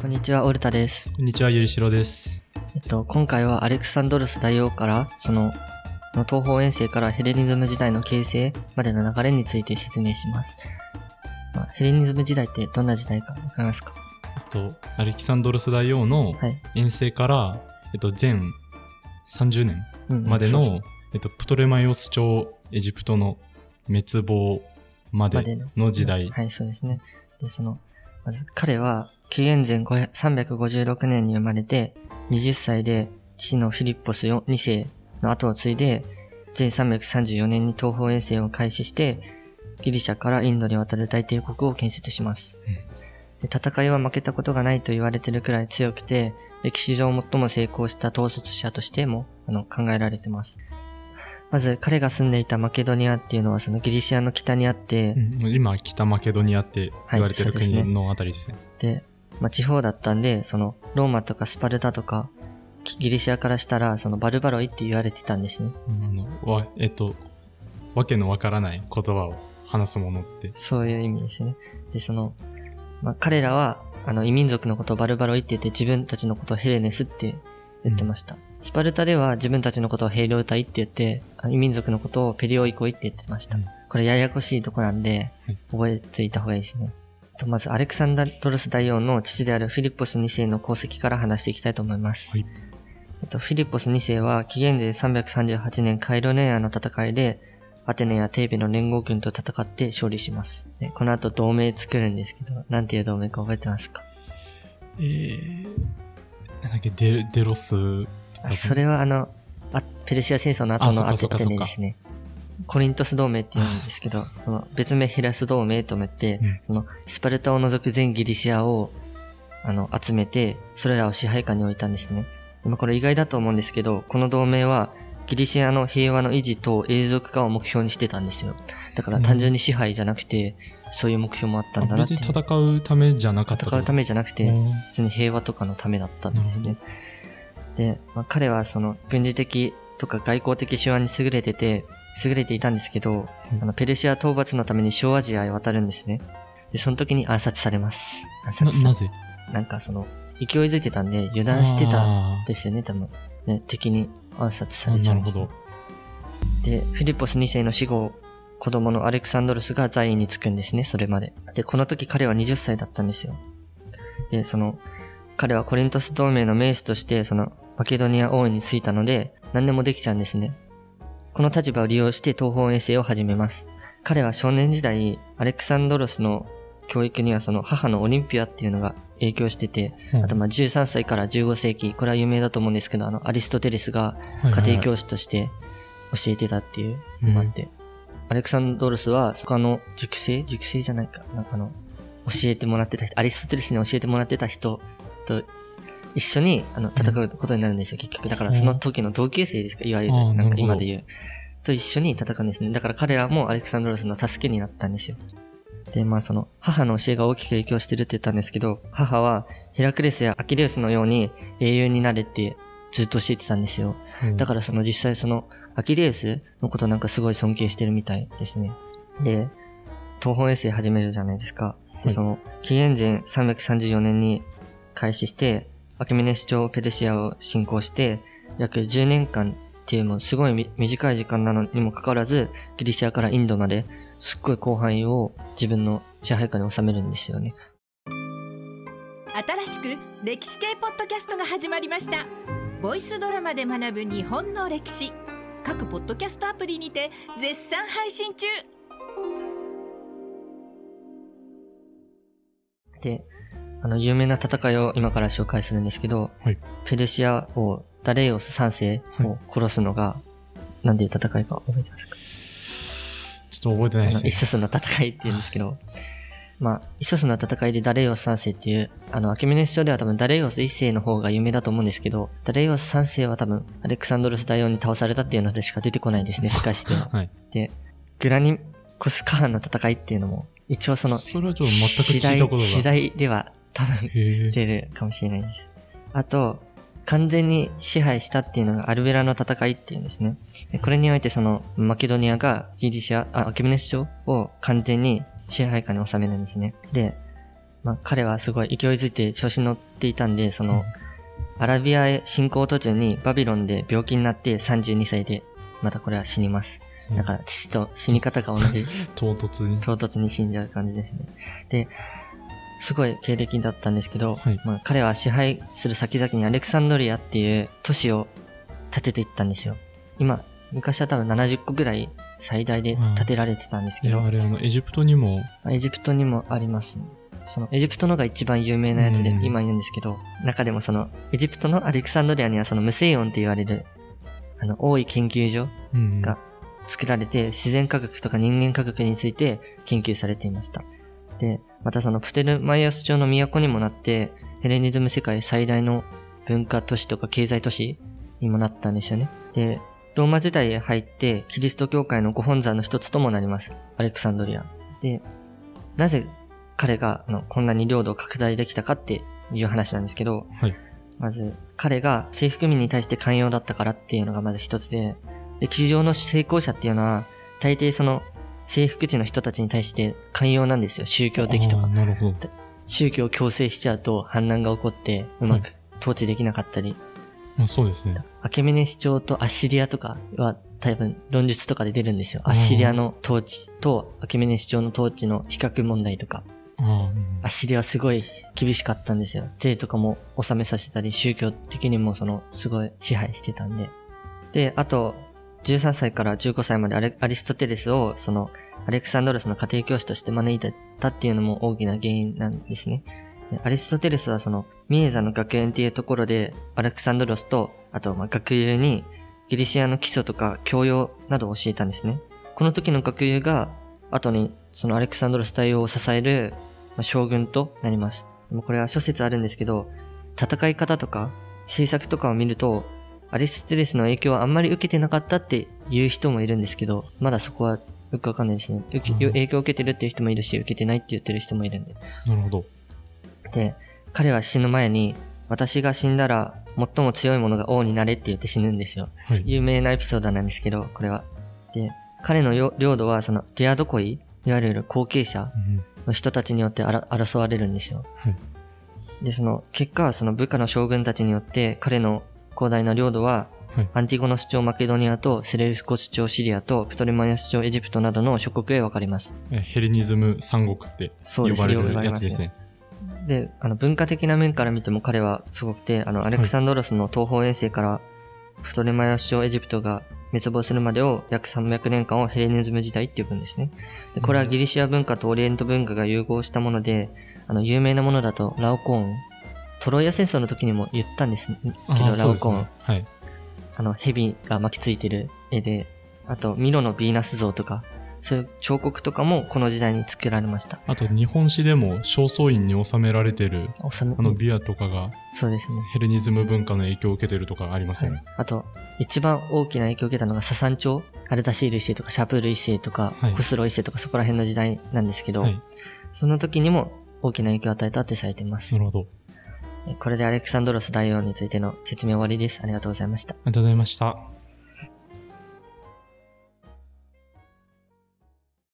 こんにちは、オルタです。こんにちは、ゆりしろです。えっと、今回はアレクサンドロス大王から、その、の東方遠征からヘレニズム時代の形成までの流れについて説明します。まあ、ヘレニズム時代ってどんな時代かわかりますか？えっと、アレキサンドロス大王のはい。遠征から、えっと、前30年うんまでの、そうそうえっと、プトレマイオス朝エジプトの滅亡までの時代。はい、そうですね。で、その、まず彼は、紀元前500 356年に生まれて、20歳で父のフィリッポス2世の後を継いで、前334年に東方遠征を開始して、ギリシャからインドに渡る大帝国を建設します。で戦いは負けたことがないと言われてるくらい強くて、歴史上最も成功した統率者としてもあの考えられてます。まず彼が住んでいたマケドニアっていうのはそのギリシアの北にあって、うん今、北マケドニアって言われてる国のあたりですね。で、まあ、地方だったんで、その、ローマとかスパルタとか、ギリシアからしたら、その、バルバロイって言われてたんですね。うんあのわえっと、わけのわからない言葉を話すものって。そういう意味ですね。で、その、まあ、彼らは、あの、異民族のことをバルバロイって言って、自分たちのことをヘレネスって言ってました。スパルタでは自分たちのことをヘイリオタイって言って、あ異民族のことをペリオイコイって言ってました。うんこれややこしいとこなんではい、覚えていた方がいいですね。とまず、アレクサンダロス大王の父であるフィリッポス2世の功績から話していきたいと思います。はいえっと、フィリッポス2世は紀元前338年カイロネアの戦いで、アテネやテーベの連合軍と戦って勝利します。でこの後同盟作るんですけど、なんていう同盟か覚えてますか？えー、なんだっけ、デデロス。あそれはあの、あペルシア戦争の後のアテネですね。コリントス同盟って言うんですけど、その別名ヘラス同盟と思って、うんそのスパルタを除く全ギリシアをあの集めて、それらを支配下に置いたんですね。でもこれ意外だと思うんですけど、この同盟はギリシアの平和の維持と永続化を目標にしてたんですよ。だから単純に支配じゃなくて、そういう目標もあったんだなって。別に戦うためじゃなかった戦うためじゃなくて、うん普通に平和とかのためだったんですね。で、まあ、彼はその軍事的とか外交的手腕に優れてて、優れていたんですけど、うんあのペルシア討伐のために小アジアへ渡るんですね。で、その時に暗殺されます。暗殺さななぜ？なんかその、勢いづいてたんで油断してたあんですよね、多分。ね、敵に暗殺さーれちゃうんです、ねなるほど。。で、フィリポス2世の死後、子供のアレクサンドロスが在位につくんですね、それまで。で、この時彼は20歳だったんですよ。で、その、彼はコリントス同盟の名手として、その、マケドニア王位についたので、何でもできちゃうんですね。この立場を利用して東方遠征を始めます。彼は少年時代、アレクサンドロスの教育にはその母のオリンピアっていうのが影響してて、うんあとまあ13歳から15世紀、これは有名だと思うんですけど、あの、アリストテレスが家庭教師として教えてたっていうのもあって、アレクサンドロスは他の塾生塾生じゃないか。なんかあの、教えてもらってた人、アリストテレスに教えてもらってた人と一緒にあの戦うことになるんですよ、結局。だからその時の同級生ですか、いわゆる、なんか今で言う。と一緒に戦うんですね。だから彼らもアレクサンドロスの助けになったんですよ。で、まあその、母の教えが大きく影響してるって言ったんですけど、母はヘラクレスやアキレウスのように英雄になれってずっと教えてたんですよ。うんだからその実際そのアキレウスのことなんかすごい尊敬してるみたいですね。で、東方衛星始めるじゃないですか。はいでその、紀元前334年に開始して、アケメネス朝ペルシアを侵攻して、約10年間っていうもうすごいみ短い時間なのにもかかわらず、ギリシアからインドまですっごい広範囲を自分の支配下に収めるんですよね。新しく歴史系ポッドキャストが始まりました。ボイスドラマで学ぶ日本の歴史。各ポッドキャストアプリにて絶賛配信中。で、あの、有名な戦いを今から紹介するんですけど、はいペルシア王ダレイオス3世を殺すのが、なんでいう戦いか覚えてますか？ちょっと覚えてないですねイッ。ソスの戦いって言うんですけど、まあ、イッソスの戦いでダレイオス3世っていう、あの、アケメネス朝では多分ダレイオス1世の方が有名だと思うんですけど、ダレイオス3世は多分アレクサンドロス大王に倒されたっていうのでしか出てこないですね、世界史では。はい。で、グラニコスカハンの戦いっていうのも、一応その、それはちょっと全く聞いたことが。次第では多分。出るかもしれないです。あと、完全に支配したっていうのがアルベラの戦いっていうんですね。でこれにおいてそのマケドニアがギリシア、あ、アケメネス朝を完全に支配下に収めるんですね。で、まあ、彼はすごい勢いづいて調子に乗っていたんで、その、アラビアへ進行途中にバビロンで病気になって32歳で、またこれは死にます。だから父と死に方が同じ、唐突に。唐突に死んじゃう感じですね。で、すごい経歴だったんですけど、はいまあ、彼は支配する先々にアレクサンドリアっていう都市を建てていったんですよ。今、昔は多分70個ぐらい最大で建てられてたんですけど、いや、あれ、あの、エジプトにも、エジプトにもありますね。そのエジプトのが一番有名なやつでうん今言うんですけど、中でもそのエジプトのアレクサンドリアにはそのムセイオンって言われるあの多い研究所うん。が作られて自然科学とか人間科学について研究されていました。で、またそのプテルマイアス朝の都にもなってヘレニズム世界最大の文化都市とか経済都市にもなったんですよね。で、ローマ時代へ入ってキリスト教会のご本山の一つともなります。アレクサンドリア。で、なぜ彼があのこんなに領土を拡大できたかっていう話なんですけど、はい。まず、彼が征服民に対して寛容だったからっていうのがまず一つで、歴史上の成功者っていうのは、大抵その、征服地の人たちに対して寛容なんですよ。宗教的とか。なるほど。宗教を強制しちゃうと反乱が起こって、うまく統治できなかったり。まあ、そうですね。アケメネス朝とアッシリアとかは多分論述とかで出るんですよ。うんアッシリアの統治とアケメネス朝の統治の比較問題とか。アッシリアはすごい厳しかったんですよ。税とかも納めさせたり、宗教的にもその、すごい支配してたんで。で、あと、13歳から15歳までアリストテレスを、その、アレクサンドロスの家庭教師として招いたっていうのも大きな原因なんですね。アリストテレスはその、ミエザの学園っていうところで、アレクサンドロスと、あと、ま、学友に、ギリシアの基礎とか教養などを教えたんですね。この時の学友が、後に、そのアレクサンドロス対応を支える、ま将軍となります。これは諸説あるんですけど、戦い方とか、政策とかを見ると、アリストテレスの影響はあんまり受けてなかったっていう人もいるんですけど、まだそこはよくわかんないですね。受けうん影響を受けてるっていう人もいるし、受けてないって言ってる人もいるんで。なるほど。で、彼は死ぬ前に、私が死んだら最も強い者が王になれって言って死ぬんですよ。はい有名なエピソードなんですけど、これは。で、彼のよ領土はそのディアドコイ、いわゆる後継者うんの人たちによってあら争われるんですよ。はいで、その結果、その部下の将軍たちによって彼の広大な領土は、はいアンティゴノス朝マケドニアとセレウスコス朝シリアとプトレマイアス朝エジプトなどの諸国へ分かります。えヘレニズム三国ってそうです呼ばれるやつですね。で、あの文化的な面から見ても彼はすごくて、あのアレクサンドロスの東方遠征からプトレマイアス朝エジプトが滅亡するまでを約300年間をヘレニズム時代って呼ぶんですね。でこれはギリシア文化とオリエント文化が融合したもので、あの有名なものだとラオコーン、トロイア戦争の時にも言ったんですけあど、ラオコーンね。。はい。あの蛇が巻きついてる絵で、あとミロのヴィーナス像とか、そういう彫刻とかもこの時代に作られました。あと、日本史でも正倉院に収められてる、あの、ビアとかがそうですね。ヘレニズム文化の影響を受けてるとかありますよね。あと、一番大きな影響を受けたのがササン朝、アルタシール一世とかシャプール一世とか、はいフスロ一世とかそこら辺の時代なんですけど、はい。その時にも大きな影響を与えたってされていますな。るほど。これでアレクサンドロス大王についての説明終わりです。ありがとうございました。ありがとうございました。